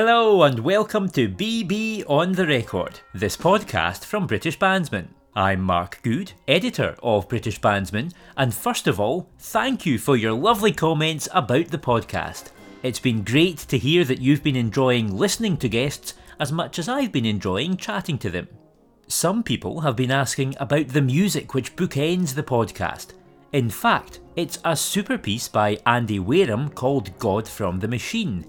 Hello and welcome to BB on the Record, this podcast from British Bandsman. I'm Mark Good, editor of British Bandsman, and first of all, thank you for your lovely comments about the podcast. It's been great to hear that you've been enjoying listening to guests as much as I've been enjoying chatting to them. Some people have been asking about the music which bookends the podcast. In fact, it's a super piece by Andy Wareham called God from the Machine.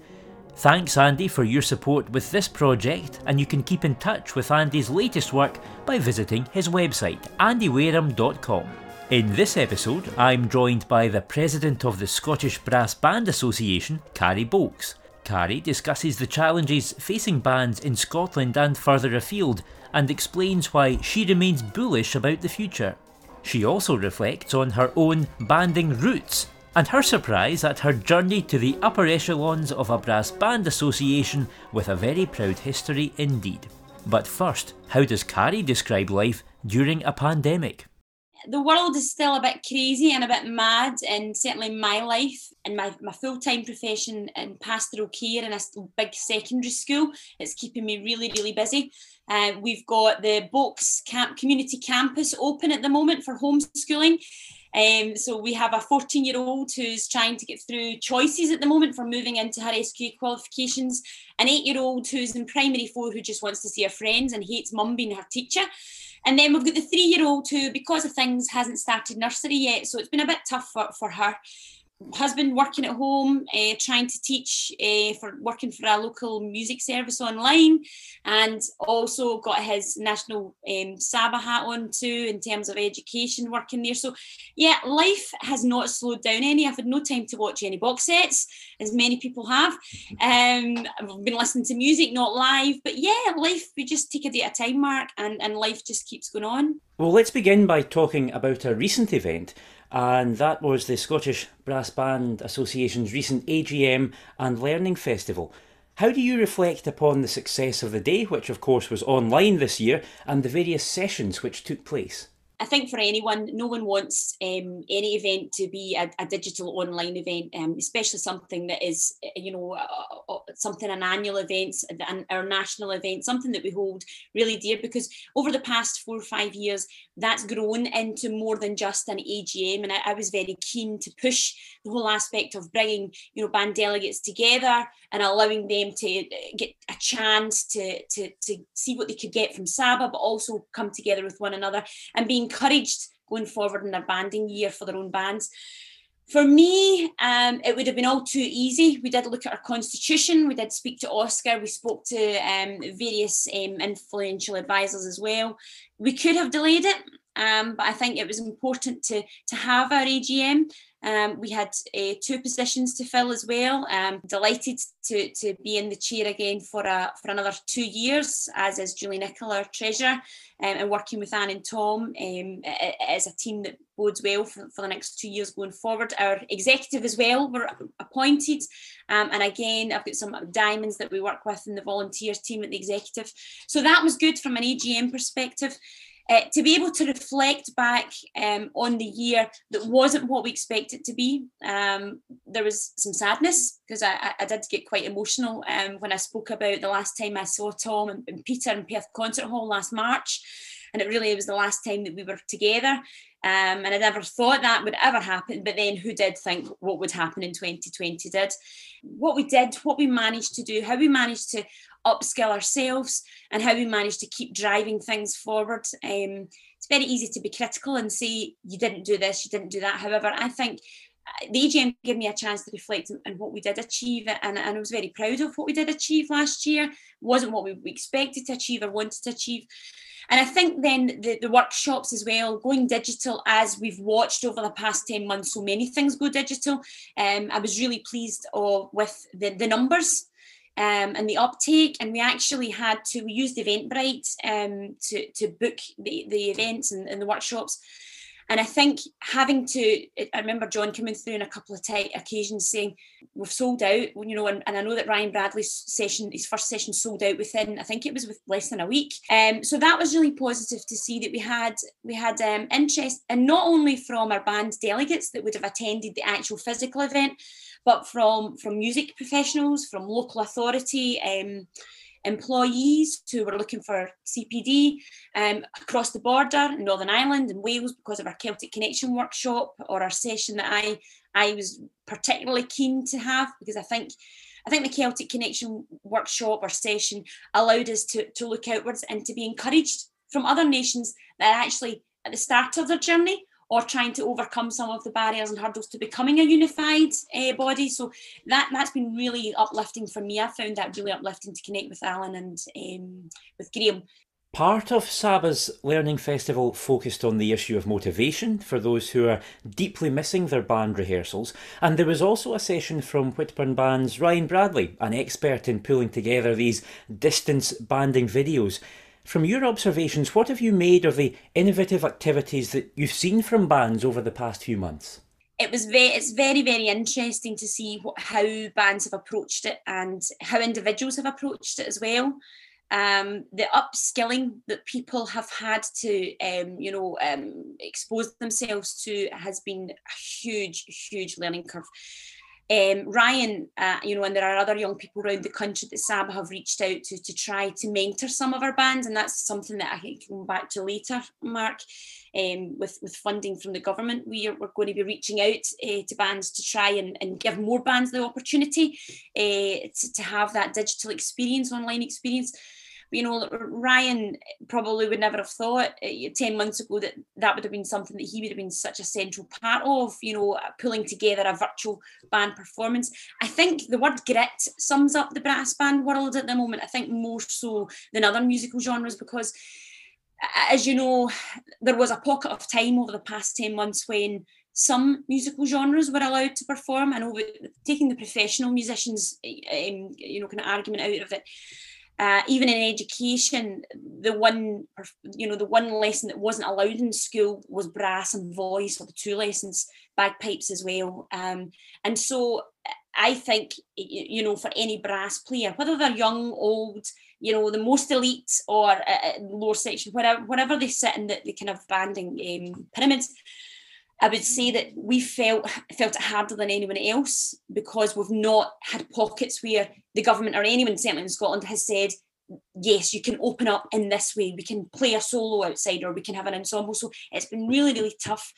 Thanks, Andy, for your support with this project, and you can keep in touch with Andy's latest work by visiting his website, andywareham.com. In this episode, I'm joined by the president of the Scottish Brass Band Association, Carrie Bolks. Carrie discusses the challenges facing bands in Scotland and further afield, and explains why she remains bullish about the future. She also reflects on her own banding roots and her surprise at her journey to the upper echelons of a brass band association with a very proud history indeed. But first, how does Carrie describe life during a pandemic? the world is still a bit crazy and a bit mad, and certainly my life and my, my full time profession in pastoral care in a big secondary school, it's keeping me really, really busy. Uh, we've got the Bolks Camp Community Campus open at the moment for homeschooling. Um, so we have a 14 year old who's trying to get through choices at the moment for moving into her SQ qualifications, an eight year old who's in primary four who just wants to see her friends and hates mum being her teacher. And then we've got the three year old who, because of things, hasn't started nursery yet. So it's been a bit tough for, for her husband working at home, uh, trying to teach uh, for working for a local music service online, and also got his national um, SABA hat on too in terms of education working there. So, yeah, life has not slowed down any. I've had no time to watch any box sets, as many people have. Um, I've been listening to music, not live, but yeah, life we just take a day at a time, Mark, and and life just keeps going on. Well, let's begin by talking about a recent event and that was the Scottish Brass Band Association's recent AGM and Learning Festival. How do you reflect upon the success of the day, which of course was online this year, and the various sessions which took place? I think for anyone, no one wants um, any event to be a, a digital online event, um, especially something that is, you know, uh, something an annual event, an, our national event, something that we hold really dear. Because over the past four or five years, that's grown into more than just an AGM, and I, I was very keen to push the whole aspect of bringing, you know, band delegates together and allowing them to uh, get a chance to to to see what they could get from SABA, but also come together with one another and being encouraged going forward in their banding year for their own bands. For me, um, it would have been all too easy. We did look at our constitution. We did speak to OSCR. We spoke to um, various um, influential advisors as well. We could have delayed it, um, but I think it was important to to have our AGM. Um, we had uh, two positions to fill as well. Um, delighted to, to be in the chair again for a, for another two years, as is Julie Nichol, our treasurer, um, and working with Anne and Tom um, as a team that bodes well for, for the next two years going forward. Our executive as well were appointed, um, and again, I've got some diamonds that we work with in the volunteers team at the executive. So that was good from an AGM perspective. Uh, to be able to reflect back um, on the year that wasn't what we expected to be, um, there was some sadness because I, I, did get quite emotional um, when I spoke about the last time I saw Tom and, and, Peter in Perth Concert Hall last March. And it really was the last time that we were together. Um, and I never thought that would ever happen. But then who did think what would happen in 2020 did? What we did, what we managed to do, how we managed to upskill ourselves and how we manage to keep driving things forward. Um, it's very easy to be critical and say you didn't do this, you didn't do that. However, I think uh, the AGM gave me a chance to reflect on what we did achieve, and, and I was very proud of what we did achieve last year. It wasn't what we expected to achieve or wanted to achieve. And I think then the, the workshops as well, going digital as we've watched over the past 10 months, so many things go digital. Um, I was really pleased uh, with the, the numbers um, and the uptake. And we actually had to, we used Eventbrite um, to, to book the, the events and, and the workshops. And I think having to, I remember John coming through on a couple of occasions saying, we've sold out, you know, and, and, I know that Ryan Bradley's session, his first session sold out within, I think it was with less than a week. Um, so that was really positive to see that we had, we had um, interest, and not only from our band delegates that would have attended the actual physical event, but from from music professionals, from local authority. Um, employees who were looking for CPD um, across the border in Northern Ireland and Wales because of our Celtic Connection workshop or our session that I I was particularly keen to have because I think I think the Celtic Connection workshop or session allowed us to, to look outwards and to be encouraged from other nations that are actually at the start of their journey or trying to overcome some of the barriers and hurdles to becoming a unified uh, body. So that that's been really uplifting for me. I found that really uplifting to connect with Alan and um, with Graham. Part of Saba's Learning Festival focused on the issue of motivation for those who are deeply missing their band rehearsals, and there was also a session from Whitburn Band's Ryan Bradley, an expert in pulling together these distance banding videos. From your observations, what have you made of the innovative activities that you've seen from bands over the past few months? It was very, it's very, very interesting to see what, how bands have approached it and how individuals have approached it as well. Um, the upskilling that people have had to, um, you know, um, expose themselves to has been a huge, huge learning curve. Um, Ryan, uh, you know, and there are other young people around the country that SABA have reached out to to try to mentor some of our bands, and that's something that I can come back to later, Mark. Um, with with funding from the government, we are, we're going to be reaching out uh, to bands to try and, and give more bands the opportunity uh, to, to have that digital experience, online experience you know, Ryan probably would never have thought uh, 10 months ago that that would have been something that he would have been such a central part of, you know, pulling together a virtual band performance. I think the word grit sums up the brass band world at the moment, I think more so than other musical genres because as you know, there was a pocket of time over the past 10 months when some musical genres were allowed to perform. I know taking the professional musicians, um, you know, kind of argument out of it, uh, even in education, the one you know the one lesson that wasn't allowed in school was brass and voice, or the two lessons, bagpipes as well. Um, and so I think you know for any brass player, whether they're young, old, you know the most elite or uh, lower section, whatever whatever they sit in the, the kind of banding um, pyramids, I would say that we felt felt it harder than anyone else because we've not had pockets where the government or anyone certainly in Scotland has said, yes, you can open up in this way. We can play a solo outside or we can have an ensemble. So it's been really, really tough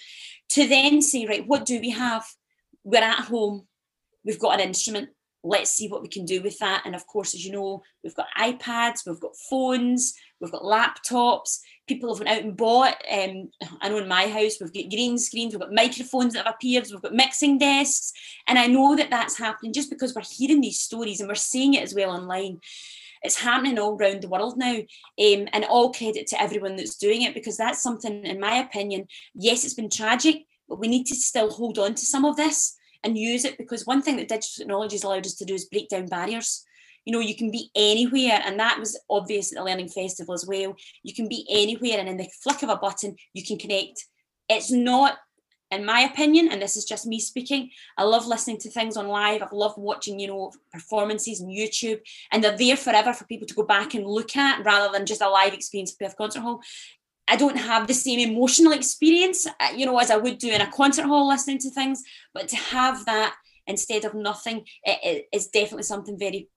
to then say, right, what do we have? We're at home. We've got an instrument. Let's see what we can do with that. And of course, as you know, we've got iPads, we've got phones, we've got laptops people have went out and bought. Um, I know in my house we've got green screens, we've got microphones that have appeared, we've got mixing desks, and I know that that's happening just because we're hearing these stories and we're seeing it as well online. It's happening all around the world now, um, and all credit to everyone that's doing it because that's something, in my opinion, yes, it's been tragic, but we need to still hold on to some of this and use it because one thing that digital technology has allowed us to do is break down barriers you know you can be anywhere and that was obvious at the learning festival as well you can be anywhere and in the flick of a button you can connect it's not in my opinion and this is just me speaking i love listening to things on live i've loved watching you know performances on youtube and they're there forever for people to go back and look at rather than just a live experience at Perth Concert Hall I don't have the same emotional experience, uh, you know, as I would do in a concert hall listening to things. But to have that instead of nothing is definitely something very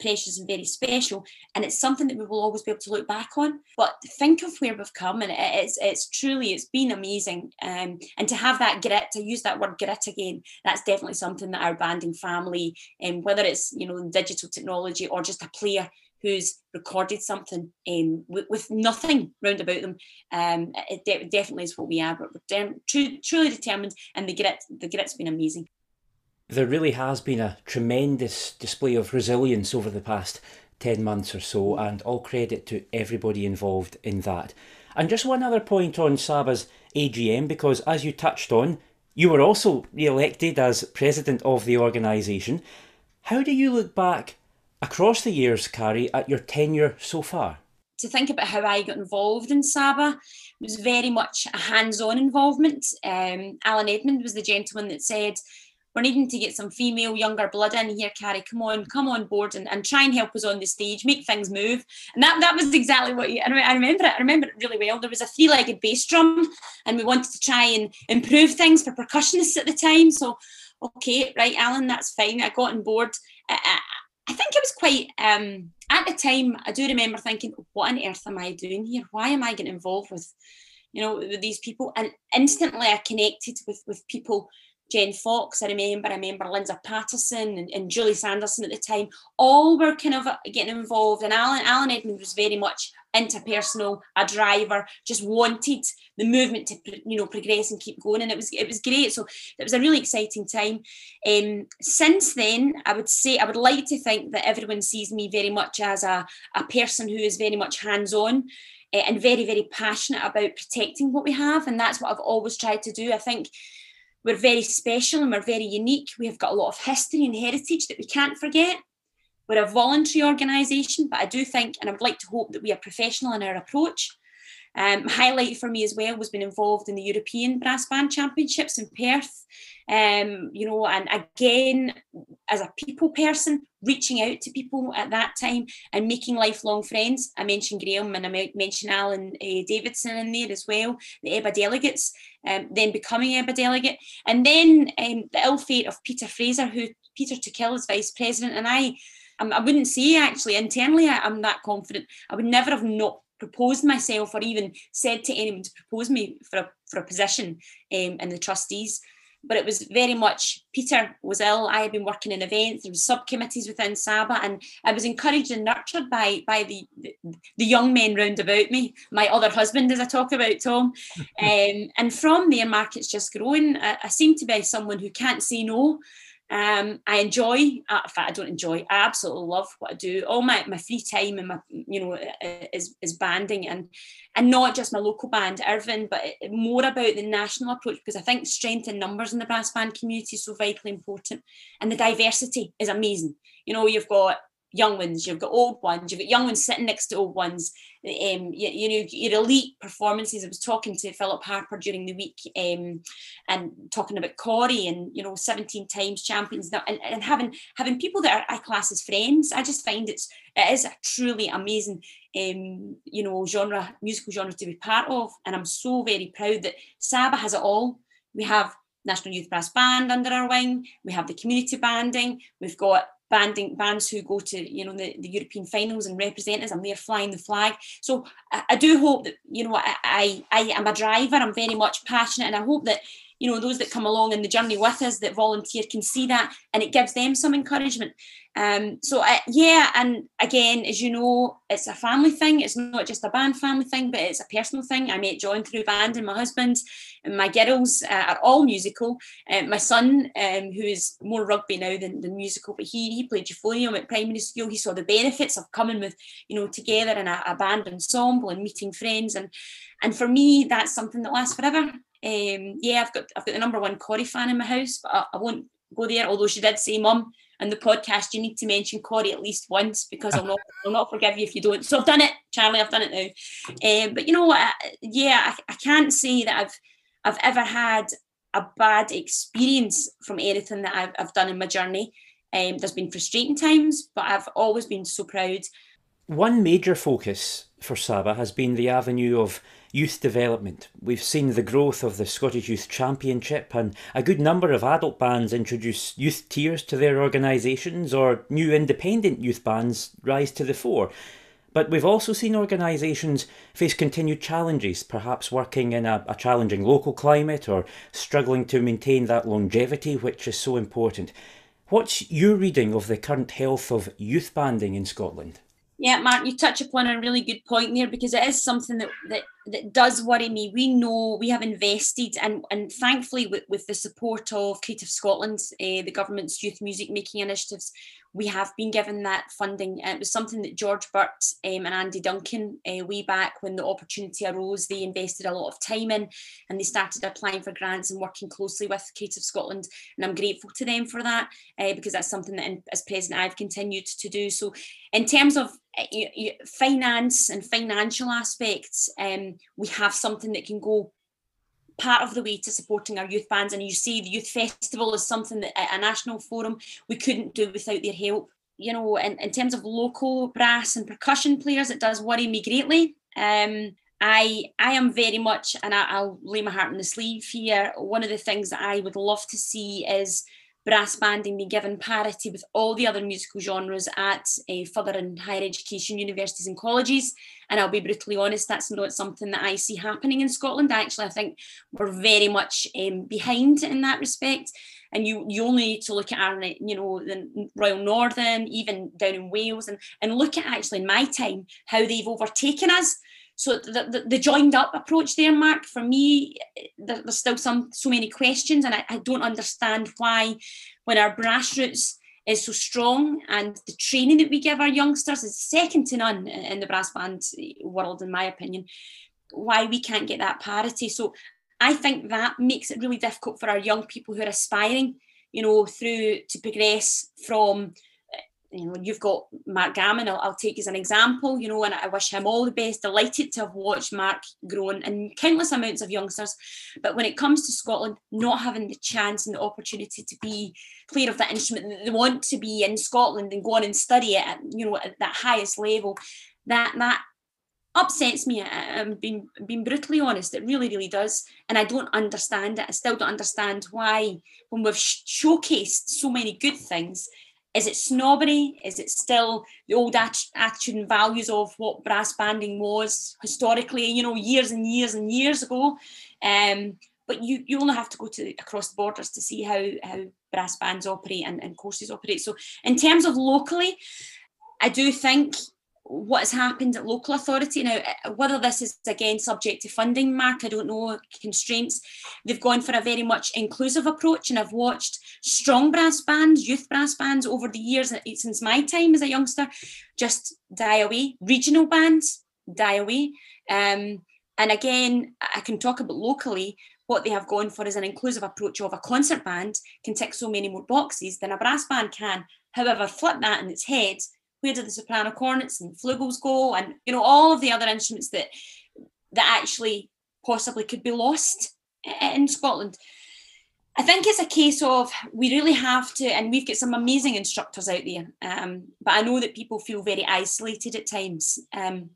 precious and very special and it's something that we will always be able to look back on but think of where we've come and it's it's truly it's been amazing um, and to have that grit to use that word grit again that's definitely something that our banding family and um, whether it's you know digital technology or just a player who's recorded something um, with, with, nothing round about them. Um, it de- definitely is what we are, but we're de- truly determined, and the grit, the grit's been amazing there really has been a tremendous display of resilience over the past 10 months or so, and all credit to everybody involved in that. And just one other point on Saba's AGM, because as you touched on, you were also re elected as president of the organisation. How do you look back across the years, Carrie, at your tenure so far? To think about how I got involved in Saba was very much a hands on involvement. Um, Alan Edmund was the gentleman that said, we're needing to get some female younger blood in here carrie come on come on board and, and try and help us on the stage make things move and that that was exactly what you, I remember it I remember it really well there was a three-legged bass drum and we wanted to try and improve things for percussionists at the time so okay, right, Alan, that's fine. I got on board. I, I, I think it was quite, um, at the time, I do remember thinking, what on earth am I doing here? Why am I getting involved with, you know, with these people? And instantly I connected with, with people Jen Fox, I remember, I remember Linda Patterson and, and, Julie Sanderson at the time, all were kind of getting involved. And Alan, Alan Edmund was very much interpersonal, a driver, just wanted the movement to you know progress and keep going. And it was it was great. So it was a really exciting time. Um, since then, I would say I would like to think that everyone sees me very much as a, a person who is very much hands-on uh, and very, very passionate about protecting what we have. And that's what I've always tried to do. I think we're very special and we're very unique. We have got a lot of history and heritage that we can't forget. We're a voluntary organisation, but I do think, and I would like to hope that we are professional in our approach. Um, highlight for me as well was being involved in the European Brass Band Championships in Perth. Um, you know, and again, as a people person, reaching out to people at that time and making lifelong friends. I mentioned Graham and I mentioned Alan uh, Davidson in there as well, the EBA delegates, um, then becoming EBA delegate. And then um, the ill fate of Peter Fraser, who Peter took as vice president, and I I wouldn't say actually internally I, am that confident. I would never have not proposed myself or even said to anyone to propose me for a, for a position um, in the trustees. But it was very much Peter was ill. I had been working in events. There was subcommittees within SABA, and I was encouraged and nurtured by by the the, the young men round about me. My other husband, as I talk about Tom, um, and from there, market's just growing. I, I seem to be someone who can't say no. Um, I enjoy, uh, in fact, I don't enjoy, I absolutely love what I do. All my, my free time and my, you know, is, is banding and, and not just my local band, Irvine, but more about the national approach because I think strength in numbers in the brass band community is so vitally important. And the diversity is amazing. You know, you've got young ones, you've got old ones, you've got young ones sitting next to old ones. Um, you, you know, your elite performances. I was talking to Philip Harper during the week um, and talking about Cory and you know, 17 times champions now, and, and having having people that are I class as friends. I just find it's it is a truly amazing um, you know, genre, musical genre to be part of. And I'm so very proud that Saba has it all. We have National Youth Brass Band under our wing. We have the community banding. We've got banding bands who go to you know the, the European finals and represent us and they're flying the flag. So I, I do hope that you know I, I I am a driver. I'm very much passionate, and I hope that you know those that come along in the journey with us that volunteer can see that and it gives them some encouragement. Um, so uh, yeah and again as you know it's a family thing. It's not just a band family thing but it's a personal thing. I met john through band and my husband and my girls uh, are all musical. Uh, my son um, who is more rugby now than, than musical but he, he played euphonium at primary school. He saw the benefits of coming with you know together in a, a band ensemble and meeting friends. And and for me that's something that lasts forever um, yeah, I've got I've got the number one Cory fan in my house, but I, I won't go there. Although she did say, "Mum, in the podcast, you need to mention Cory at least once because I'll not I'll not forgive you if you don't." So I've done it, Charlie. I've done it now. Um, but you know what? Yeah, I, I can't say that I've I've ever had a bad experience from anything that I've, I've done in my journey. Um, there's been frustrating times, but I've always been so proud. One major focus for Saba has been the avenue of youth development. We've seen the growth of the Scottish Youth Championship, and a good number of adult bands introduce youth tiers to their organisations, or new independent youth bands rise to the fore. But we've also seen organisations face continued challenges, perhaps working in a, a, challenging local climate or struggling to maintain that longevity which is so important. What's your reading of the current health of youth banding in Scotland? Yeah, Mark, you touch upon a really good point there because it is something that that, that does worry me. We know we have invested, and and thankfully with, with the support of Creative Scotland, uh, the government's youth music making initiatives, we have been given that funding. And it was something that George Burt um, and Andy Duncan, uh, way back when the opportunity arose, they invested a lot of time in and they started applying for grants and working closely with Creative Scotland. And I'm grateful to them for that uh, because that's something that, in, as president, I've continued to do. So, in terms of finance and financial aspects, um, we have something that can go part of the way to supporting our youth bands. And you see, the youth festival is something that a national forum we couldn't do without their help. You know, in, in terms of local brass and percussion players, it does worry me greatly. Um, I I am very much, and I, will lay my heart on the sleeve here. One of the things that I would love to see is brass banding be given parity with all the other musical genres at uh, further and higher education universities and colleges. And I'll be brutally honest, that's not something that I see happening in Scotland. Actually, I think we're very much um, behind in that respect. And you you only need to look at our, you know, the Royal Northern, even down in Wales, and, and look at actually in my time how they've overtaken us. So the, the, the, joined up approach there, Mark, for me, there, there's still some so many questions, and I, I don't understand why, when our grassroots is so strong and the training that we give our youngsters is second to none in the brass band world, in my opinion, why we can't get that parity. So I think that makes it really difficult for our young people who are aspiring, you know, through to progress from you know, you've got Mark Gammon, I'll, I'll, take as an example, you know, and I wish him all the best. Delighted to have watched Mark grown and countless amounts of youngsters. But when it comes to Scotland, not having the chance and the opportunity to be player of that instrument, that they want to be in Scotland and go on and study it at, you know, at that highest level, that that upsets me. I'm being being brutally honest. It really, really does, and I don't understand it. I still don't understand why, when we've showcased so many good things, is it snobbery? Is it still the old attitude and values of what brass banding was historically, you know, years and years and years ago? Um, but you, you only have to go to across the borders to see how, how brass bands operate and, and courses operate. So in terms of locally, I do think what has happened at local authority. Now uh, whether this is again subject to funding mark i don't know constraints. They've gone for a very much inclusive approach and i've watched strong brass bands youth brass bands over the years uh, since my time as a youngster just die away. Regional bands die away. Um, and again i can talk about locally what they have gone for is an inclusive approach of a concert band can tick so many more boxes than a brass band can. However flip that in its head where do the soprano cornets and flugels go and you know all of the other instruments that that actually possibly could be lost in Scotland. I think it's a case of we really have to, and we've got some amazing instructors out there, um, but I know that people feel very isolated at times. Um,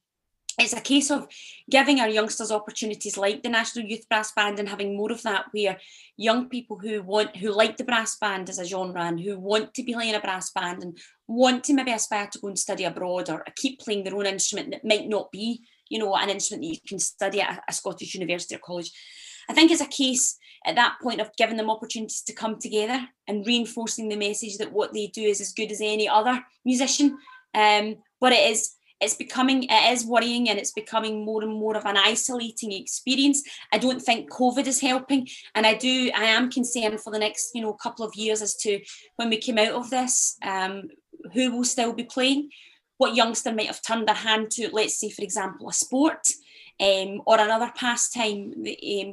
it's a case of giving our youngsters opportunities like the National Youth Brass Band and having more of that where young people who want who like the brass band as a genre and who want to be playing a brass band and want to maybe aspire to go and study abroad or keep playing their own instrument that might not be, you know, an instrument that you can study at a Scottish university or college. I think it's a case at that point of giving them opportunities to come together and reinforcing the message that what they do is as good as any other musician. Um, but it is it's becoming it is worrying and it's becoming more and more of an isolating experience. I don't think covid is helping and i do i am concerned for the next you know couple of years as to when we come out of this um, who will still be playing what youngster might have turned their hand to let's say for example a sport um, or another pastime. Um,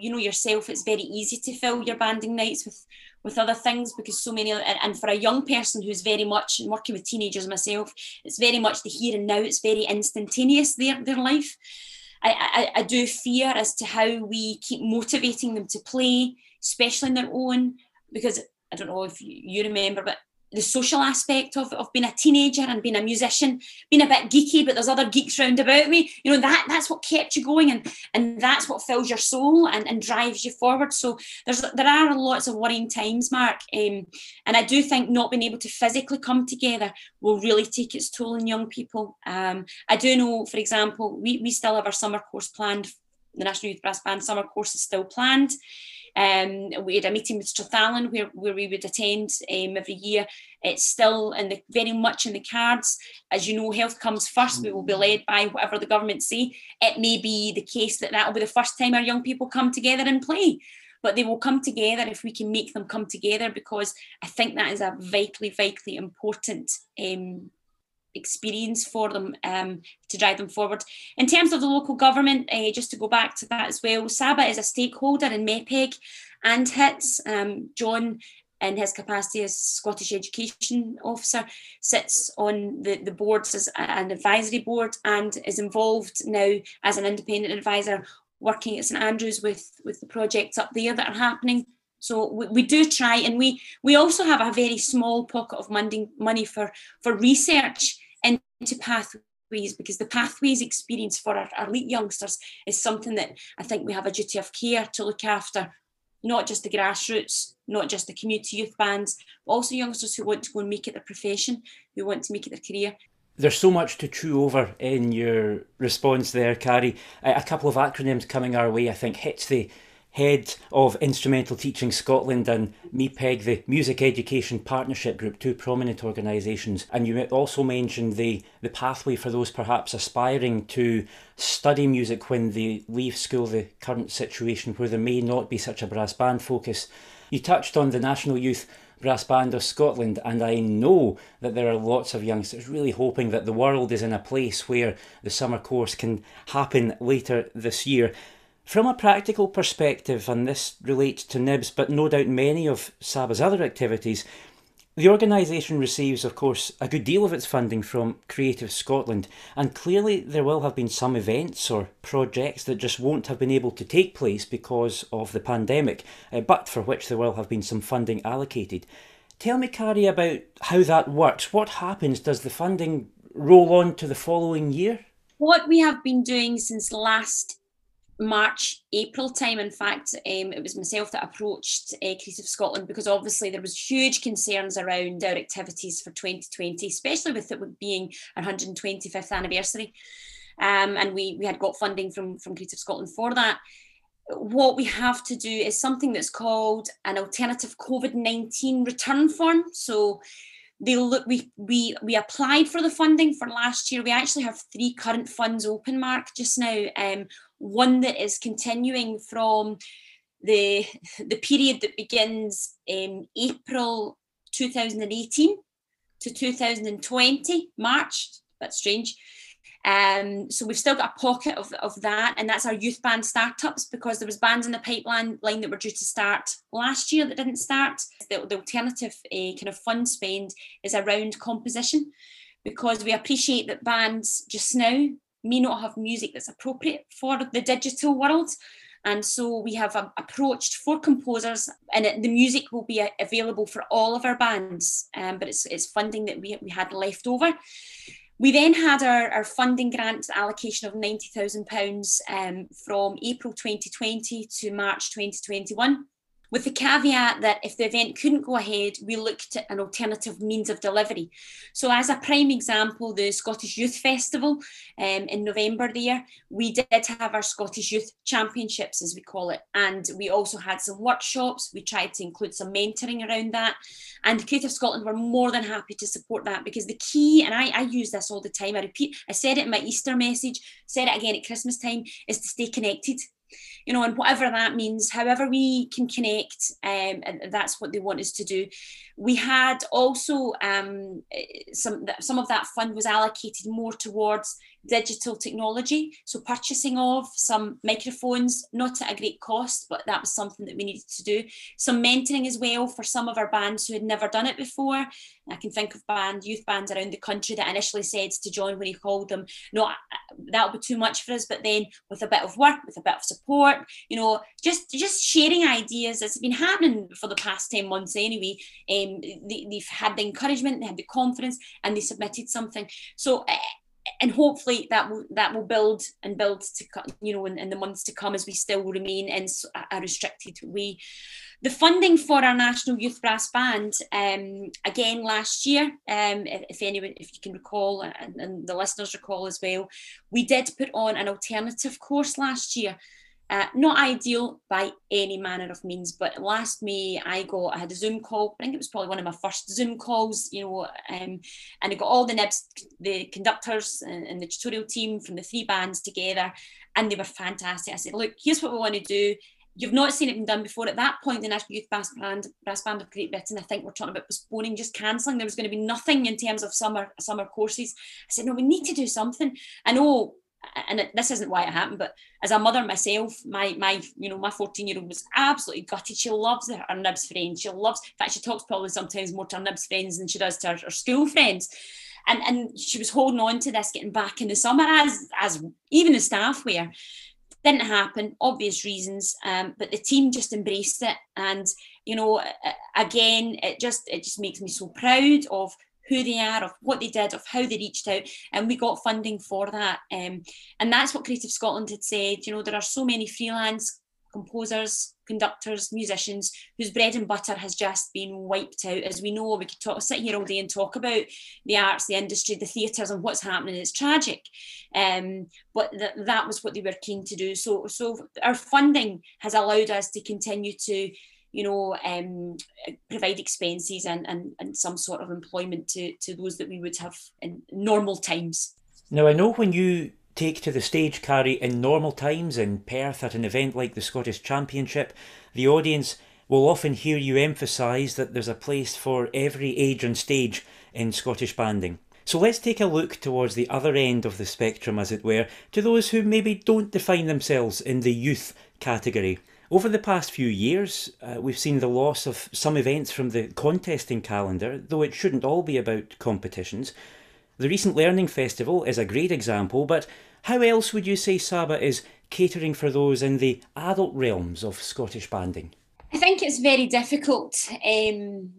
you know yourself it's very easy to fill your banding nights with with other things because so many and for a young person who's very much working with teenagers myself it's very much the here and now it's very instantaneous their their life. I, I, I do fear as to how we keep motivating them to play especially in their own because I don't know if you remember but the social aspect of, of being a teenager and being a musician, being a bit geeky, but there's other geeks round about me. You know, that that's what kept you going and and that's what fills your soul and, and drives you forward. So there's there are lots of worrying times, Mark. Um, and I do think not being able to physically come together will really take its toll on young people. Um, I do know, for example, we, we still have our summer course planned. The National Youth Brass Band summer course is still planned. Um, we had a meeting with Strathallan where, where we would attend um, every year. It's still in the very much in the cards. As you know, health comes first. We will be led by whatever the government say. It may be the case that that will be the first time our young people come together and play but they will come together if we can make them come together because I think that is a vitally, vitally important um, experience for them um, to drive them forward. In terms of the local government, uh, just to go back to that as well, SABA is a stakeholder in MEPEG and HITS. Um, John, in his capacity as Scottish Education Officer, sits on the, the boards as an advisory board and is involved now as an independent advisor working at St Andrews with, with the projects up there that are happening. So we, we do try, and we we also have a very small pocket of money money for for research into pathways because the pathways experience for our, our elite youngsters is something that I think we have a duty of care to look after not just the grassroots, not just the community youth bands, but also youngsters who want to go and make it their profession, who want to make it their career. There's so much to chew over in your response there, Carrie. A couple of acronyms coming our way, I think, HITSE head of Instrumental Teaching Scotland and MEPEG, the Music Education Partnership Group, two prominent organisations. And you also mentioned the, the pathway for those perhaps aspiring to study music when they leave school, the current situation where there may not be such a brass band focus. You touched on the National Youth Brass Band of Scotland, and I know that there are lots of youngsters really hoping that the world is in a place where the summer course can happen later this year. From a practical perspective, and this relates to NIBS, but no doubt many of SABA's other activities, the organisation receives, of course, a good deal of its funding from Creative Scotland, and clearly there will have been some events or projects that just won't have been able to take place because of the pandemic, uh, but for which there will have been some funding allocated. Tell me, Carrie, about how that works. What happens? Does the funding roll on to the following year? What we have been doing since last March, April time. In fact, um, it was myself that approached uh, Creative Scotland because obviously there was huge concerns around our activities for 2020, especially with it being our 125th anniversary. Um, and we, we had got funding from, from Creative Scotland for that. What we have to do is something that's called an alternative COVID 19 return form. So they look we we we applied for the funding for last year we actually have three current funds open mark just now um one that is continuing from the the period that begins in April 2018 to 2020 March. That's strange. Um, so we've still got a pocket of, of that, and that's our youth band startups because there was bands in the pipeline line that were due to start last year that didn't start. The, the alternative uh, kind of fund spend is around composition because we appreciate that bands just now may not have music that's appropriate for the digital world. And so we have um, approached four composers, and it, the music will be uh, available for all of our bands, um, but it's, it's funding that we, we had left over. We then had our, our funding grant allocation of £90,000 um, from April 2020 to March 2021 with the caveat that if the event couldn't go ahead, we looked at an alternative means of delivery. So, as a prime example, the Scottish Youth Festival um, in November there, we did have our Scottish Youth Championships, as we call it, and we also had some workshops. We tried to include some mentoring around that, and Creative Scotland were more than happy to support that because the key, and I, I use this all the time, I repeat, I said it in my Easter message, said it again at Christmas time, is to stay connected you know, and whatever that means, however we can connect, um, and that's what they want us to do. We had also um, some some of that fund was allocated more towards digital technology, so purchasing of some microphones, not at a great cost, but that was something that we needed to do. Some mentoring as well for some of our bands who had never done it before. I can think of band youth bands around the country that initially said to John when he called them, "No, that'll be too much for us," but then with a bit of work, with a bit of support, you know, just just sharing ideas. It's been happening for the past ten months anyway. Um, they, have had the encouragement, they had the confidence, and they submitted something. So eh, and hopefully that will that will build and build to you know in, in the months to come as we still remain in a restricted way. The funding for our National Youth Brass Band, um, again last year, um, if, anyone, if you can recall, and, and the listeners recall as well, we did put on an alternative course last year uh, not ideal by any manner of means, but last May I got I had a Zoom call. I think it was probably one of my first Zoom calls, you know, um, and I got all the nibs, the conductors and, the tutorial team from the three bands together, and they were fantastic. I said, look, here's what we want to do. You've not seen it been done before. At that point, the National Youth Brass Band, Brass Band of Great Britain, I think we're talking about postponing, just cancelling. There was going to be nothing in terms of summer summer courses. I said, no, we need to do something. I know and it, this isn't why it happened, but as a mother myself, my my you know my 14 year old was absolutely gutted. She loves her, her nibs friends. She loves, in fact, she talks probably sometimes more to her nibs friends than she does to her, her school friends. And and she was holding on to this getting back in the summer as as even the staff were. Didn't happen, obvious reasons. Um, but the team just embraced it, and you know, again, it just it just makes me so proud of who they are, of what they did, of how they reached out, and we got funding for that. Um, and that's what Creative Scotland had said. You know, there are so many freelance composers, conductors, musicians whose bread and butter has just been wiped out. As we know, we could talk, sit here all day and talk about the arts, the industry, the theatres, and what's happening. It's tragic, um, but th- that was what they were keen to do. So, so our funding has allowed us to continue to you know, um, provide expenses and, and, and some sort of employment to, to those that we would have in normal times. Now, I know when you take to the stage, Carrie, in normal times in Perth at an event like the Scottish Championship, the audience will often hear you emphasise that there's a place for every age and stage in Scottish banding. So let's take a look towards the other end of the spectrum, as it were, to those who maybe don't define themselves in the youth category. Over the past few years, uh, we've seen the loss of some events from the contesting calendar, though it shouldn't all be about competitions. The recent Learning Festival is a great example, but how else would you say Saba is catering for those in the adult realms of Scottish banding? I think it's very difficult um,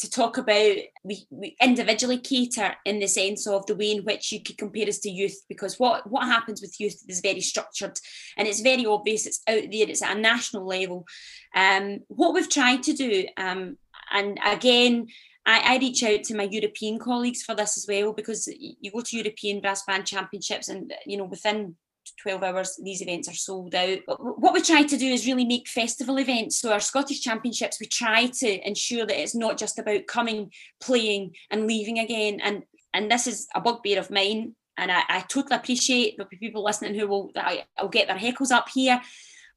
to talk about we, we individually cater in the sense of the way in which you could compare us to youth because what what happens with youth is very structured and it's very obvious it's out there it's at a national level. Um, what we've tried to do um, and again I, I, reach out to my European colleagues for this as well because you go to European brass band championships and you know within 12 hours, these events are sold out. What we try to do is really make festival events. So, our Scottish Championships, we try to ensure that it's not just about coming, playing, and leaving again. And and this is a bugbear of mine. And I, I totally appreciate the people listening who will I, will get their heckles up here.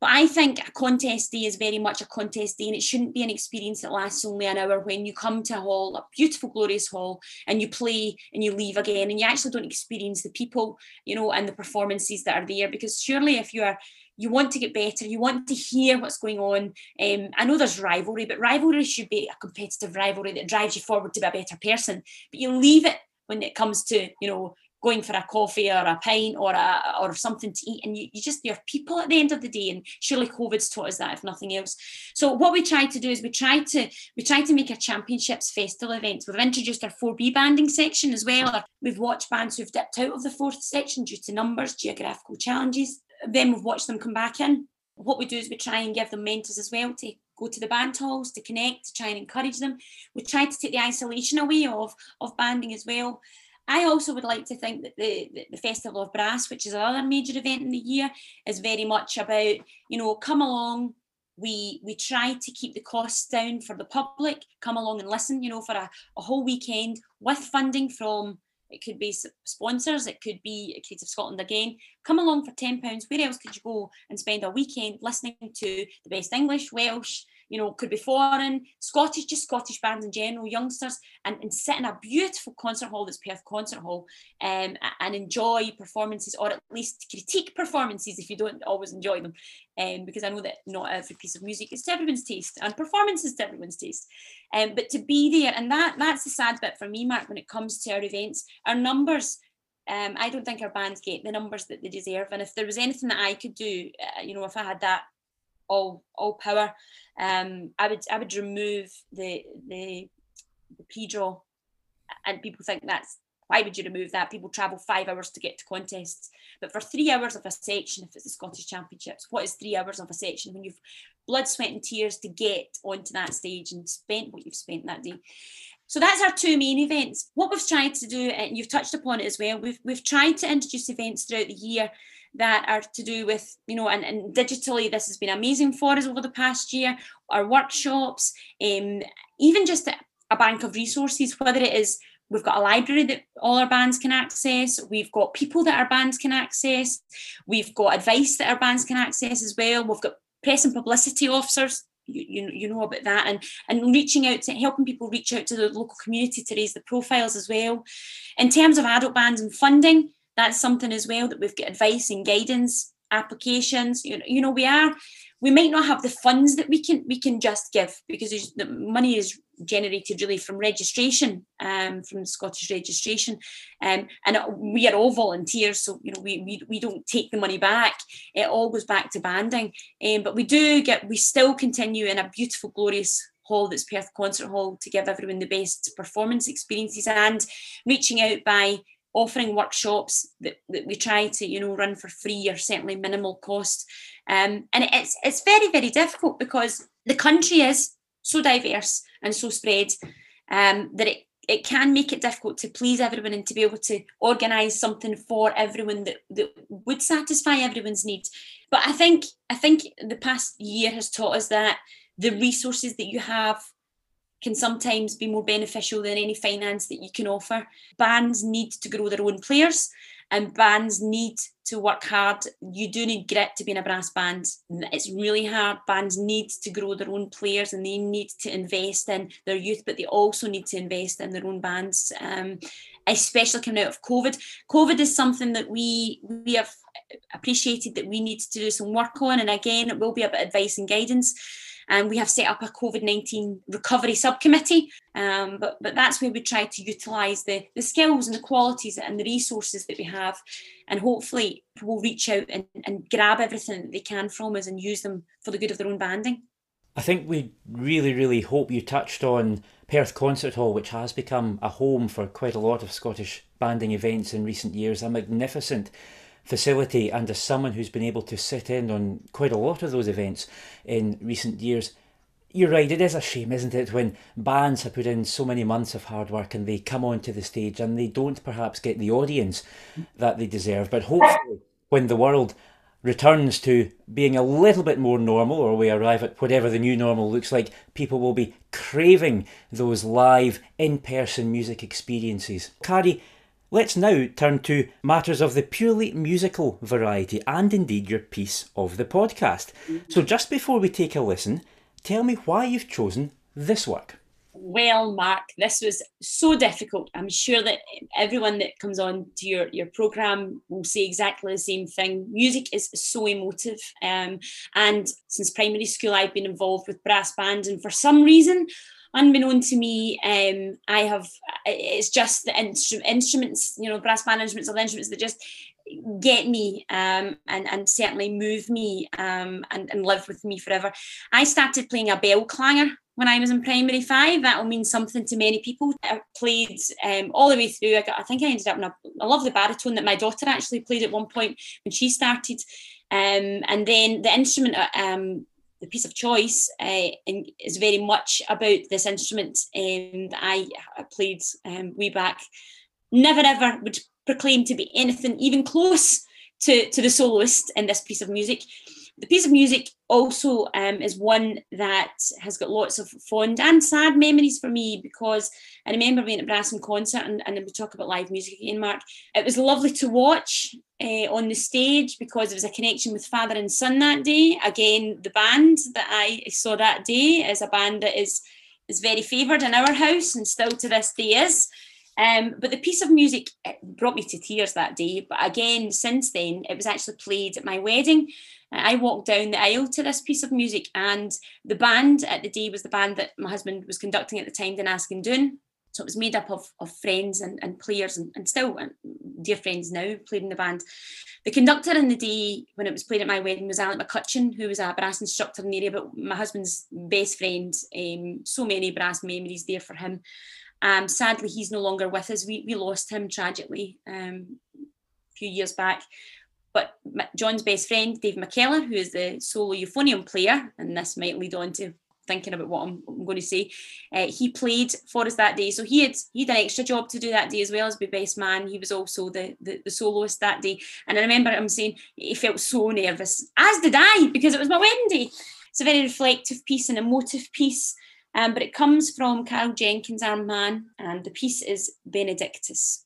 But I think a contest day is very much a contest day, and it shouldn't be an experience that lasts only an hour when you come to a hall, a beautiful, glorious hall, and you play and you leave again, and you actually don't experience the people, you know, and the performances that are there. Because surely, if you are you want to get better, you want to hear what's going on. Um, I know there's rivalry, but rivalry should be a competitive rivalry that drives you forward to be a better person. But you leave it when it comes to, you know, going for a coffee or a pint or a or something to eat and you, you just you're people at the end of the day and surely covid's taught us that if nothing else. So what we try to do is we try to we try to make a championships festival event. We've introduced our 4b banding section as well we've watched bands who've dipped out of the fourth section due to numbers geographical challenges. Then we've watched them come back in. What we do is we try and give them mentors as well to go to the band halls to connect to try and encourage them. We try to take the isolation away of of banding as well I also would like to think that the, the Festival of Brass, which is another major event in the year, is very much about, you know, come along. We we try to keep the costs down for the public. Come along and listen, you know, for a, a whole weekend with funding from it could be sponsors, it could be Creative Scotland again. Come along for £10. Where else could you go and spend a weekend listening to the best English, Welsh, you know, could be foreign, Scottish, just Scottish bands in general, youngsters, and, and sit in a beautiful concert hall that's Perth Concert Hall um, and enjoy performances or at least critique performances if you don't always enjoy them. Um, because I know that not every piece of music is to everyone's taste and performance is to everyone's taste. Um, but to be there, and that that's the sad bit for me, Mark, when it comes to our events, our numbers um, I don't think our bands get the numbers that they deserve. And if there was anything that I could do, uh, you know, if I had that all all power. Um, I would I would remove the the, the pre-draw, and people think that's why would you remove that? People travel five hours to get to contests, but for three hours of a section, if it's the Scottish Championships, what is three hours of a section when you've blood, sweat, and tears to get onto that stage and spent what you've spent that day? So that's our two main events. What we've tried to do, and you've touched upon it as well, we've we've tried to introduce events throughout the year that are to do with, you know, and, and digitally, this has been amazing for us over the past year. Our workshops, um, even just a, bank of resources, whether it is we've got a library that all our bands can access we've got people that our bands can access we've got advice that our bands can access as well we've got press and publicity officers you, you, you know about that and and reaching out to helping people reach out to the local community to raise the profiles as well in terms of adult bands and funding that's something as well that we've got advice and guidance applications. You know, you know we are we might not have the funds that we can we can just give because the money is generated really from registration um, from Scottish registration um, and we are all volunteers so you know we, we we don't take the money back. It all goes back to banding. Um, but we do get we still continue in a beautiful glorious hall that's Perth Concert Hall to give everyone the best performance experiences and reaching out by offering workshops that, that we try to you know run for free or certainly minimal cost Um, and it's it's very very difficult because the country is so diverse and so spread um, that it it can make it difficult to please everyone and to be able to organise something for everyone that, that would satisfy everyone's needs. But I think I think the past year has taught us that the resources that you have can sometimes be more beneficial than any finance that you can offer. Bands need to grow their own players and bands need to work hard. You do need grit to be in a brass band. It's really hard. Bands need to grow their own players and they need to invest in their youth, but they also need to invest in their own bands, um, especially coming out of COVID. COVID is something that we we have appreciated that we need to do some work on, and again, it will be about advice and guidance and we have set up a COVID 19 recovery subcommittee. Um, but, but that's where we try to utilise the, the skills and the qualities and the resources that we have. And hopefully, we'll reach out and, and grab everything that they can from us and use them for the good of their own banding. I think we really, really hope you touched on Perth Concert Hall, which has become a home for quite a lot of Scottish banding events in recent years. A magnificent facility and as someone who's been able to sit in on quite a lot of those events in recent years, you're right, it is a shame, isn't it, when bands have put in so many months of hard work and they come onto the stage and they don't perhaps get the audience that they deserve. But hopefully, when the world returns to being a little bit more normal, or we arrive at whatever the new normal looks like, people will be craving those live, in person music experiences. Carrie, Let's now turn to matters of the purely musical variety and indeed your piece of the podcast. So, just before we take a listen, tell me why you've chosen this work. Well, Mark, this was so difficult. I'm sure that everyone that comes on to your, your program will say exactly the same thing. Music is so emotive. Um, and since primary school, I've been involved with brass bands, and for some reason, unbeknown to me, um, I have it's just the instru- instruments, you know, brass band instruments are the instruments that just get me um, and and certainly move me um, and and live with me forever. I started playing a bell clanger when I was in primary five. That will mean something to many people. I played um, all the way through. I, got, I think I ended up in a, a lovely baritone that my daughter actually played at one point when she started. Um, and then the instrument uh, um, the piece of choice uh, is very much about this instrument um, that I played um, way back. Never ever would proclaim to be anything even close to, to the soloist in this piece of music. The piece of music also um, is one that has got lots of fond and sad memories for me because I remember being at Brass in Concert and, and we talk about live music again, Mark. It was lovely to watch uh, on the stage because there was a connection with father and son that day. Again, the band that I saw that day is a band that is is very favoured in our house and still to this day is. Um, but the piece of music brought me to tears that day. But again, since then, it was actually played at my wedding. I walked down the aisle to this piece of music, and the band at the day was the band that my husband was conducting at the time, Dun Doon. So it was made up of, of friends and, and players, and, and still dear friends now played in the band. The conductor in the day when it was played at my wedding was Alec McCutcheon, who was a brass instructor in the area, but my husband's best friend. Um, so many brass memories there for him. Um, sadly, he's no longer with us. We, we lost him tragically um, a few years back. But John's best friend, Dave McKellar, who is the solo euphonium player, and this might lead on to thinking about what I'm, I'm going to say. Uh, he played for us that day, so he had he had an extra job to do that day as well as be best man. He was also the, the, the soloist that day, and I remember him saying he felt so nervous, as did I, because it was my wedding day. It's a very reflective piece, an emotive piece, um, but it comes from Karl Jenkins, our man, and the piece is Benedictus.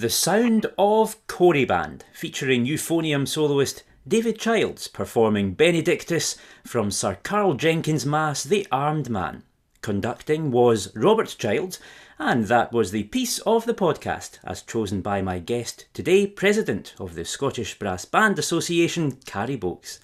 The Sound of Cory Band, featuring euphonium soloist David Childs performing Benedictus from Sir Karl Jenkins' Mass The Armed Man. Conducting was Robert Childs, and that was the piece of the podcast, as chosen by my guest today, President of the Scottish Brass Band Association, Carrie Boakes.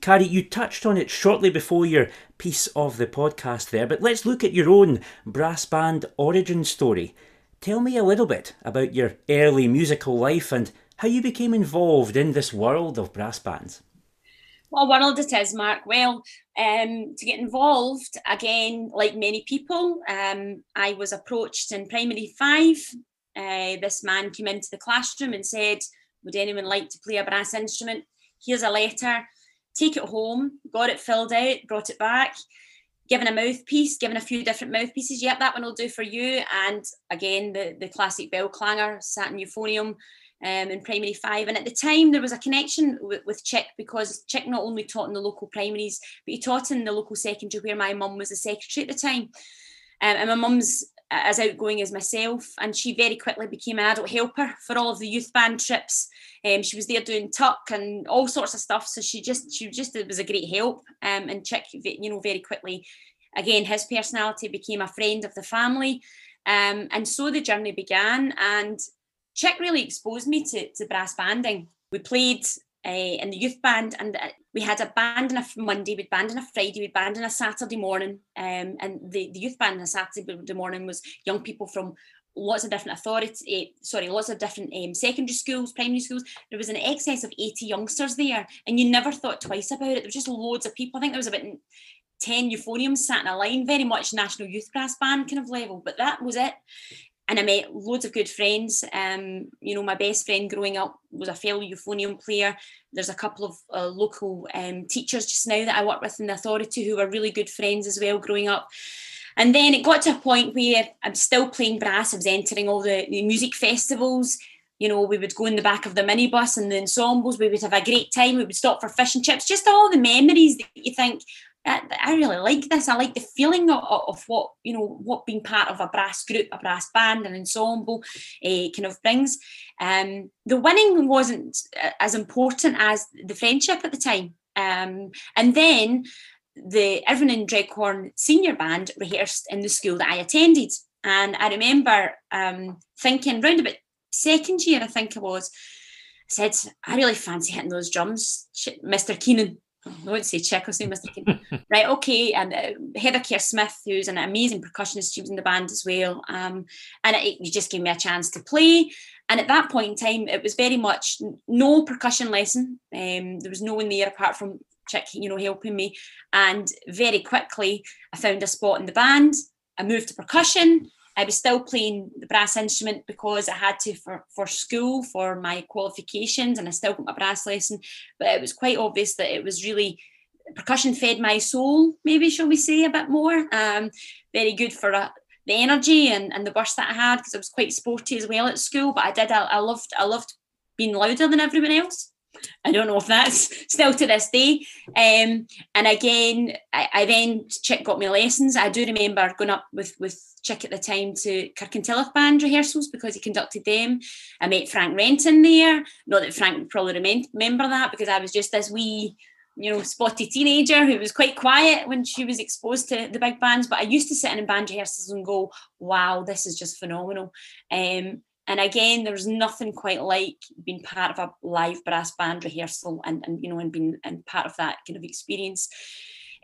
Carrie, you touched on it shortly before your piece of the podcast there, but let's look at your own brass band origin story. Tell me a little bit about your early musical life and how you became involved in this world of brass bands. What world it is, Mark. Well, um, to get involved, again, like many people, um, I was approached in primary five. Uh, this man came into the classroom and said, Would anyone like to play a brass instrument? Here's a letter. Take it home, got it filled out, brought it back given a mouthpiece, given a few different mouthpieces. Yep, that one will do for you. And again, the, the classic bell clanger, satin euphonium um, in primary five. And at the time, there was a connection with, with Chick because Chick not only taught in the local primaries, but he taught in the local secondary where my mum was the secretary at the time. Um, and my mum's as outgoing as myself, and she very quickly became an adult helper for all of the youth band trips. Um, she was there doing tuck and all sorts of stuff. So she just she just was a great help. Um, and Chick, you know, very quickly, again, his personality became a friend of the family. Um, and so the journey began. And Chick really exposed me to, to brass banding. We played uh, in the youth band, and uh, we had a band on a Monday, we'd band on a Friday, we'd band on a Saturday morning. Um, and the, the youth band on a Saturday morning was young people from lots of different authorities, uh, sorry, lots of different um, secondary schools, primary schools. There was an excess of 80 youngsters there, and you never thought twice about it. There was just loads of people. I think there was about 10 euphoniums sat in a line, very much National Youth Brass Band kind of level, but that was it and I met loads of good friends. Um, you know, my best friend growing up was a fellow euphonium player. There's a couple of uh, local um, teachers just now that I work with in the authority who were really good friends as well growing up. And then it got to a point where I'm still playing brass. I was entering all the, the music festivals. You know, we would go in the back of the minibus and the ensembles. We would have a great time. We would stop for fish and chips. Just all the memories that you think, I really like this. I like the feeling of, of, what you know, what being part of a brass group, a brass band, an ensemble, uh, kind of brings. Um, the winning wasn't uh, as important as the friendship at the time. Um, and then the Irvine and Dreghorn senior band rehearsed in the school that I attended, and I remember um, thinking round about second year, I think it was. Said, I really fancy hitting those drums, Mr. Keenan I won't say Chick, I'll say Mr. Right, okay. And uh, Heather Kerr Smith, who's an amazing percussionist, she was in the band as well. Um, and it, it just gave me a chance to play. And at that point in time, it was very much no percussion lesson. Um, there was no one there apart from Chick, you know, helping me. And very quickly, I found a spot in the band. I moved to percussion. I was still playing the brass instrument because I had to for, for school, for my qualifications, and I still got my brass lesson. But it was quite obvious that it was really percussion fed my soul, maybe, shall we say, a bit more. Um, very good for uh, the energy and, and the burst that I had because I was quite sporty as well at school. But I did, I, I loved, I loved being louder than everyone else. I don't know if that's still to this day. Um, and again, I, I, then Chick got me lessons. I do remember going up with with Chick at the time to Kirkintilloch band rehearsals because he conducted them. I met Frank Renton there. Not that Frank would probably remember that because I was just this wee, you know, spotty teenager who was quite quiet when she was exposed to the big bands. But I used to sit in band rehearsals and go, "Wow, this is just phenomenal." Um, and again, there's nothing quite like being part of a live brass band rehearsal and, and you know, and being and part of that kind of experience.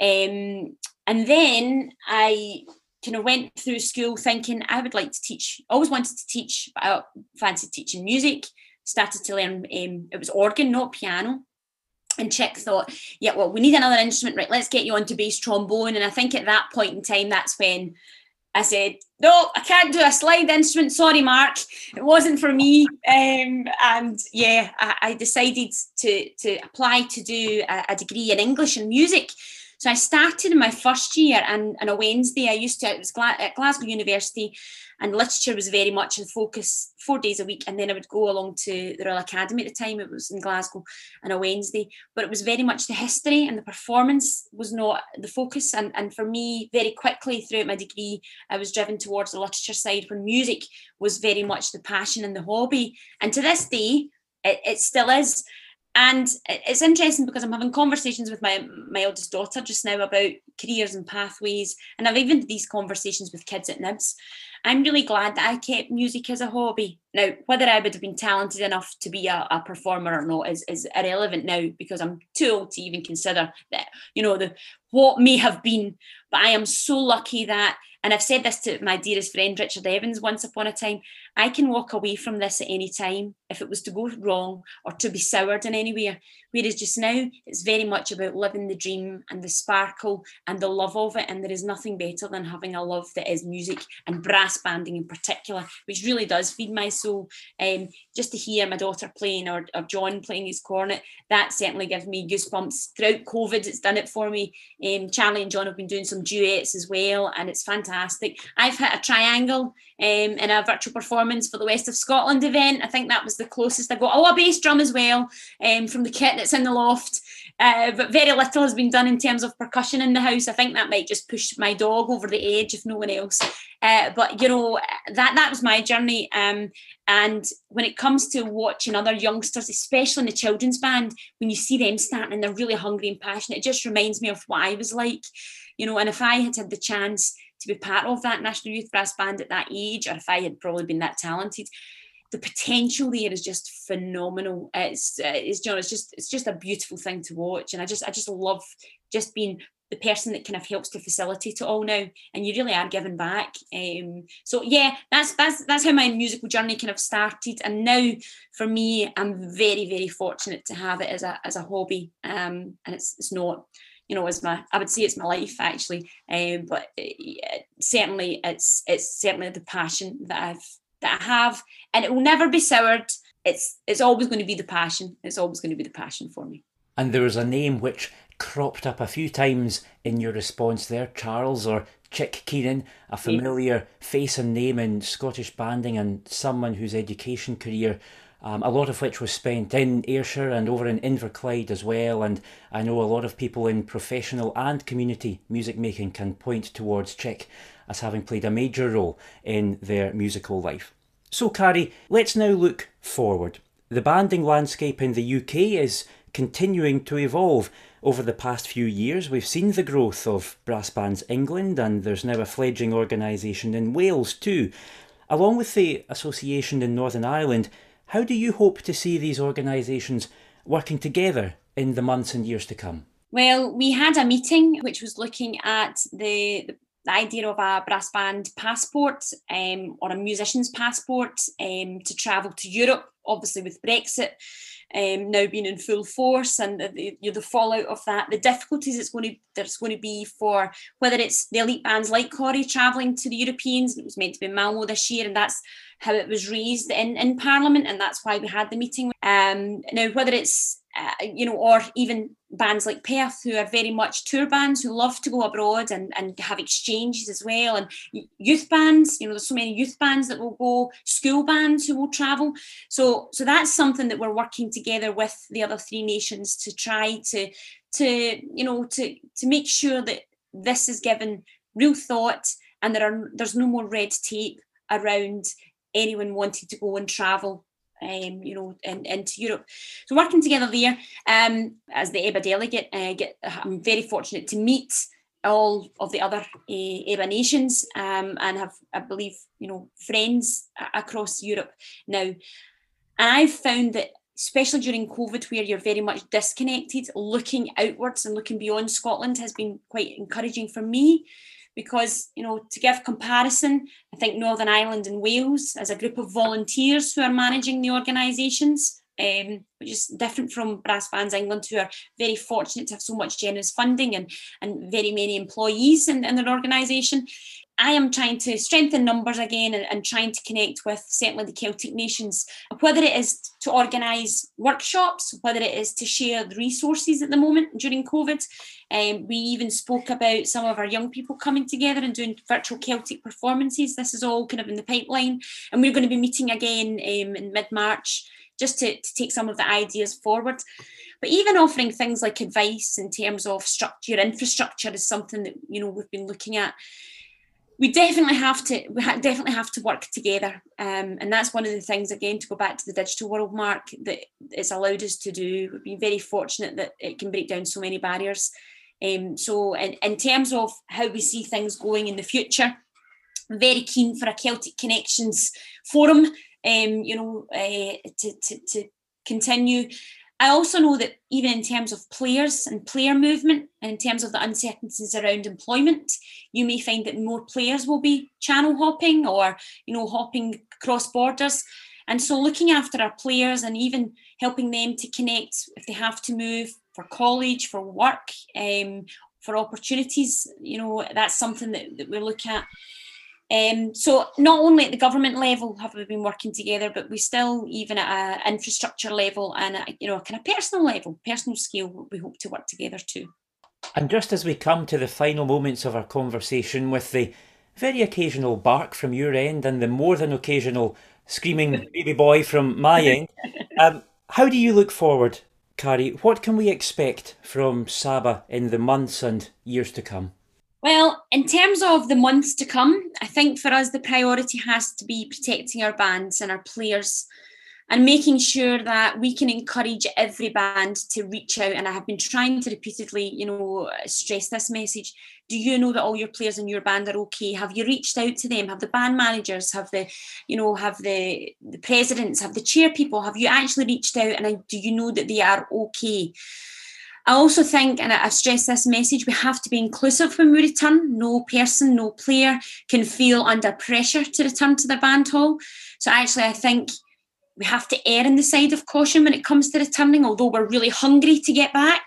Um, and then I kind of went through school thinking I would like to teach. Always wanted to teach, but I fancied teaching music. Started to learn. Um, it was organ, not piano. And Chick thought, yeah, well, we need another instrument, right? Let's get you onto bass trombone. And I think at that point in time, that's when I said, no, I can't do a slide instrument. Sorry, Mark, it wasn't for me. Um, and yeah, I, I, decided to to apply to do a, a, degree in English and music. So I started in my first year and on a Wednesday, I used to, it was at Glasgow University and literature was very much in focus four days a week. And then I would go along to the Royal Academy at the time, it was in Glasgow on a Wednesday, but it was very much the history and the performance was not the focus. And, and for me, very quickly throughout my degree, I was driven towards the literature side when music was very much the passion and the hobby. And to this day, it, it still is and it's interesting because I'm having conversations with my my eldest daughter just now about careers and pathways, and I've even had these conversations with kids at Nibs. I'm really glad that I kept music as a hobby. Now, whether I would have been talented enough to be a, a performer or not is, is irrelevant now because I'm too old to even consider that, you know, the what may have been. But I am so lucky that and I've said this to my dearest friend Richard Evans once upon a time. I can walk away from this at any time if it was to go wrong or to be soured in anywhere. Whereas just now, it's very much about living the dream and the sparkle and the love of it. And there is nothing better than having a love that is music and brass banding in particular, which really does feed my soul. Um, just to hear my daughter playing or, or John playing his cornet, that certainly gives me goosebumps. Throughout COVID, it's done it for me. Um, Charlie and John have been doing some duets as well, and it's fantastic. I've hit a triangle um, in a virtual performance for the West of Scotland event. I think that was the closest I got. Oh, a bass drum as well um, from the kit that's in the loft. Uh, but very little has been done in terms of percussion in the house. I think that might just push my dog over the edge, if no one else. Uh, but you know that that was my journey. Um, and when it comes to watching other youngsters, especially in the children's band, when you see them starting and they're really hungry and passionate, it just reminds me of what I was like. You know, and if I had had the chance to be part of that National Youth Brass Band at that age, or if I had probably been that talented, the potential there is just phenomenal. It's uh, it's know it's just it's just a beautiful thing to watch, and I just I just love just being the person that kind of helps to facilitate it all now and you really are giving back um, so yeah that's that's that's how my musical journey kind of started and now for me i'm very very fortunate to have it as a as a hobby um, and it's it's not you know as my I would say it's my life actually um, but it, uh, certainly it's it's certainly the passion that I've that I have and it will never be soured. It's it's always going to be the passion. It's always going to be the passion for me. And there was a name which cropped up a few times in your response there Charles or Chick Keenan, a familiar yeah. face and name in Scottish banding and someone whose education career um, a lot of which was spent in Ayrshire and over in Inverclyde as well. And I know a lot of people in professional and community music making can point towards Chick as having played a major role in their musical life. So, Carrie, let's now look forward. The banding landscape in the UK is continuing to evolve. Over the past few years, we've seen the growth of Brass Bands England, and there's now a fledgling organisation in Wales too. Along with the association in Northern Ireland, how do you hope to see these organisations working together in the months and years to come? Well, we had a meeting which was looking at the, the idea of a brass band passport um, or a musician's passport um, to travel to Europe, obviously with Brexit um, now being in full force and the, the, the fallout of that, the difficulties it's going to there's going to be for whether it's the elite bands like Cory travelling to the Europeans. It was meant to be Malmo this year, and that's how it was raised in, in Parliament, and that's why we had the meeting. Um, now, whether it's uh, you know, or even bands like Perth, who are very much tour bands who love to go abroad and, and have exchanges as well, and youth bands. You know, there's so many youth bands that will go, school bands who will travel. So, so that's something that we're working together with the other three nations to try to, to you know, to to make sure that this is given real thought and there are there's no more red tape around anyone wanting to go and travel um, you know, in, into Europe. So working together there um, as the EBA delegate, uh, get, I'm very fortunate to meet all of the other uh, EBA nations um, and have, I believe, you know, friends across Europe now. And I've found that especially during COVID, where you're very much disconnected, looking outwards and looking beyond Scotland has been quite encouraging for me because you know to give comparison i think northern ireland and wales as a group of volunteers who are managing the organisations um, which is different from Brass Bands England, who are very fortunate to have so much generous funding and, and very many employees in, in their organisation. I am trying to strengthen numbers again and, and, trying to connect with certainly the Celtic nations, whether it is to organise workshops, whether it is to share the resources at the moment during COVID. Um, we even spoke about some of our young people coming together and doing virtual Celtic performances. This is all kind of in the pipeline, and we're going to be meeting again um, in mid March just to, to take some of the ideas forward. But even offering things like advice in terms of structure, infrastructure is something that you know we've been looking at. We definitely have to we ha- definitely have to work together. Um, and that's one of the things again to go back to the digital world mark that it's allowed us to do. We've been very fortunate that it can break down so many barriers. Um, so in, in terms of how we see things going in the future I'm very keen for a celtic connections forum um, you know uh, to, to, to continue I also know that even in terms of players and player movement, and in terms of the uncertainties around employment, you may find that more players will be channel hopping or you know hopping across borders. And so looking after our players and even helping them to connect if they have to move for college, for work, um, for opportunities, you know, that's something that, that we look at. Um, so not only at the government level have we been working together, but we still even at an infrastructure level and a, you know a kind of personal level, personal scale, we hope to work together too. And just as we come to the final moments of our conversation, with the very occasional bark from your end and the more than occasional screaming baby boy from my end, um, how do you look forward, Carrie? What can we expect from Saba in the months and years to come? Well, in terms of the months to come, I think for us the priority has to be protecting our bands and our players and making sure that we can encourage every band to reach out. And I have been trying to repeatedly, you know, stress this message. Do you know that all your players in your band are okay? Have you reached out to them? Have the band managers, have the, you know, have the the presidents, have the chair people, have you actually reached out and do you know that they are okay? I also think, and I've stressed this message, we have to be inclusive when we return. No person, no player can feel under pressure to return to their band hall. So actually, I think we have to err on the side of caution when it comes to returning, although we're really hungry to get back.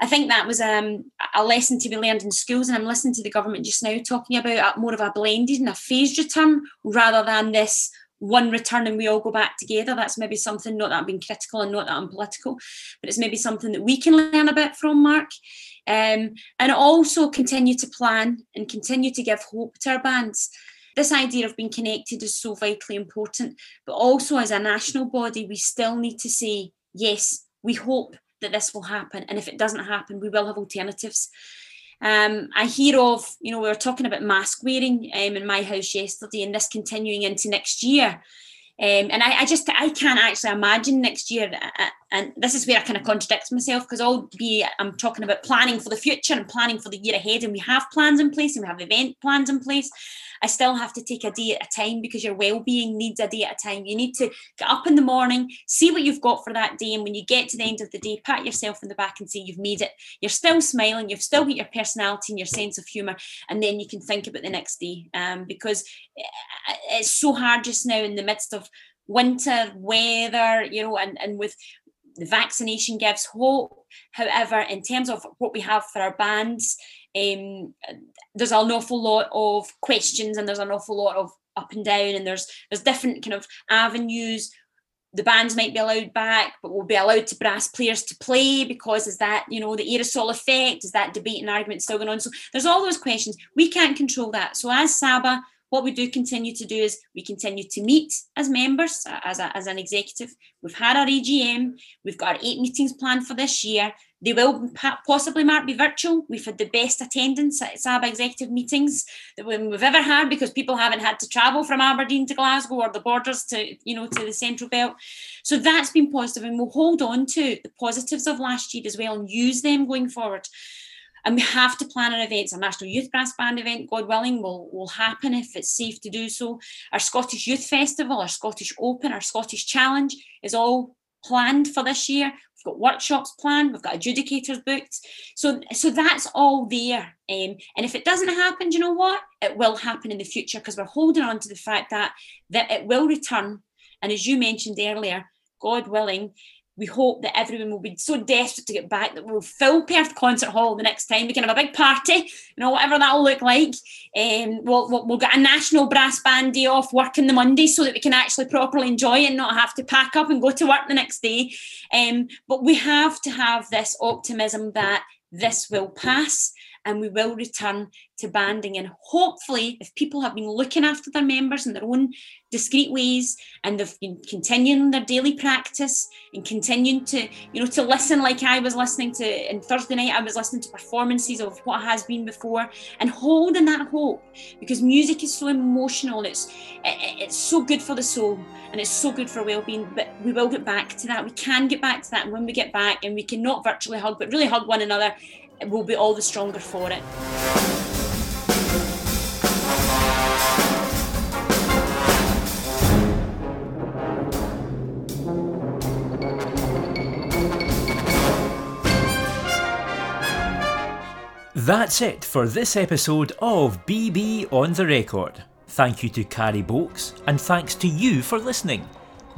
I think that was um, a lesson to be learned in schools, and I'm listening to the government just now talking about more of a blended and a phased return rather than this one return and we all go back together. That's maybe something, not that I'm being critical and not that I'm political, but it's maybe something that we can learn a bit from, Mark. Um, and also continue to plan and continue to give hope to our bands. This idea of being connected is so vitally important, but also as a national body, we still need to say, yes, we hope that this will happen. And if it doesn't happen, we will have alternatives. Um, I hear of, you know, we were talking about mask wearing um, in my house yesterday and this continuing into next year. Um, and I, I, just I can't actually imagine next year, uh, uh, and this is where I kind of contradict myself because I'll be I'm talking about planning for the future and planning for the year ahead, and we have plans in place and we have event plans in place. I still have to take a day at a time because your well-being needs a day at a time. You need to get up in the morning, see what you've got for that day, and when you get to the end of the day, pat yourself in the back and say you've made it. You're still smiling, you've still got your personality and your sense of humour, and then you can think about the next day. Um, because eh, it's so hard just now in the midst of winter weather, you know, and, and with the vaccination gives hope. However, in terms of what we have for our bands, um, there's an awful lot of questions and there's an awful lot of up and down and there's there's different kind of avenues the bands might be allowed back, but we'll be allowed to brass players to play because is that, you know, the aerosol effect? Is that debate and argument still going on? So there's all those questions. We can't control that. So as Saba, what we do continue to do is we continue to meet as members, as, a, as an executive. We've had our AGM, we've got our eight meetings planned for this year. They will possibly, Mark, be virtual. We've had the best attendance at SABA executive meetings that we've ever had because people haven't had to travel from Aberdeen to Glasgow or the borders to, you know, to the Central Belt. So that's been positive, and we'll hold on to the positives of last year as well and use them going forward. And we have to plan our events. Our National Youth Brass Band event, God willing, will, will happen if it's safe to do so. Our Scottish Youth Festival, our Scottish Open, our Scottish Challenge is all planned for this year. We've got workshops planned. We've got adjudicators booked. So, so that's all there. Um, and if it doesn't happen, do you know what? It will happen in the future because we're holding on to the fact that that it will return. And as you mentioned earlier, God willing, we hope that everyone will be so desperate to get back that we'll fill Perth Concert Hall the next time. We can have a big party, you know, whatever that'll look like. Um, we'll, we'll, we'll get a national brass band day off work in the Monday so that we can actually properly enjoy and not have to pack up and go to work the next day. Um, but we have to have this optimism that this will pass and we will return to banding. And hopefully, if people have been looking after their members in their own discreet ways and they've been continuing their daily practice and continuing to, you know, to listen like I was listening to in Thursday night, I was listening to performances of what has been before and holding that hope because music is so emotional and it's it's so good for the soul and it's so good for well-being. But we will get back to that. We can get back to that. When we get back and we can not virtually hug, but really hug one another we'll be all the stronger for it. That's it for this episode of BB on the Record. Thank you to Carrie Bolks, and thanks to you for listening.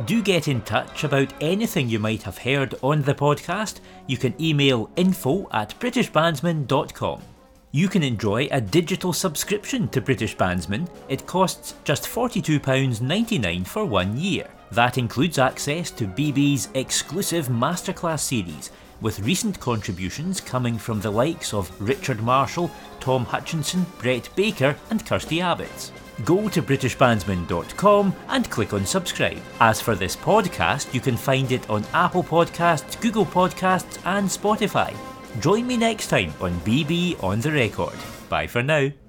Do get in touch about anything you might have heard on the podcast. You can email info at britishbandsman.com. You can enjoy a digital subscription to British Bandsman. It costs just £42.99 for one year. That includes access to BB's exclusive masterclass series, with recent contributions coming from the likes of Richard Marshall, Tom Hutchinson, Brett Baker, and Kirsty Abbott go to BritishBandsman.com and click on subscribe. As for this podcast, you can find it on Apple Podcasts, Google Podcasts, and Spotify. Join me next time on BB on the Record. Bye for now.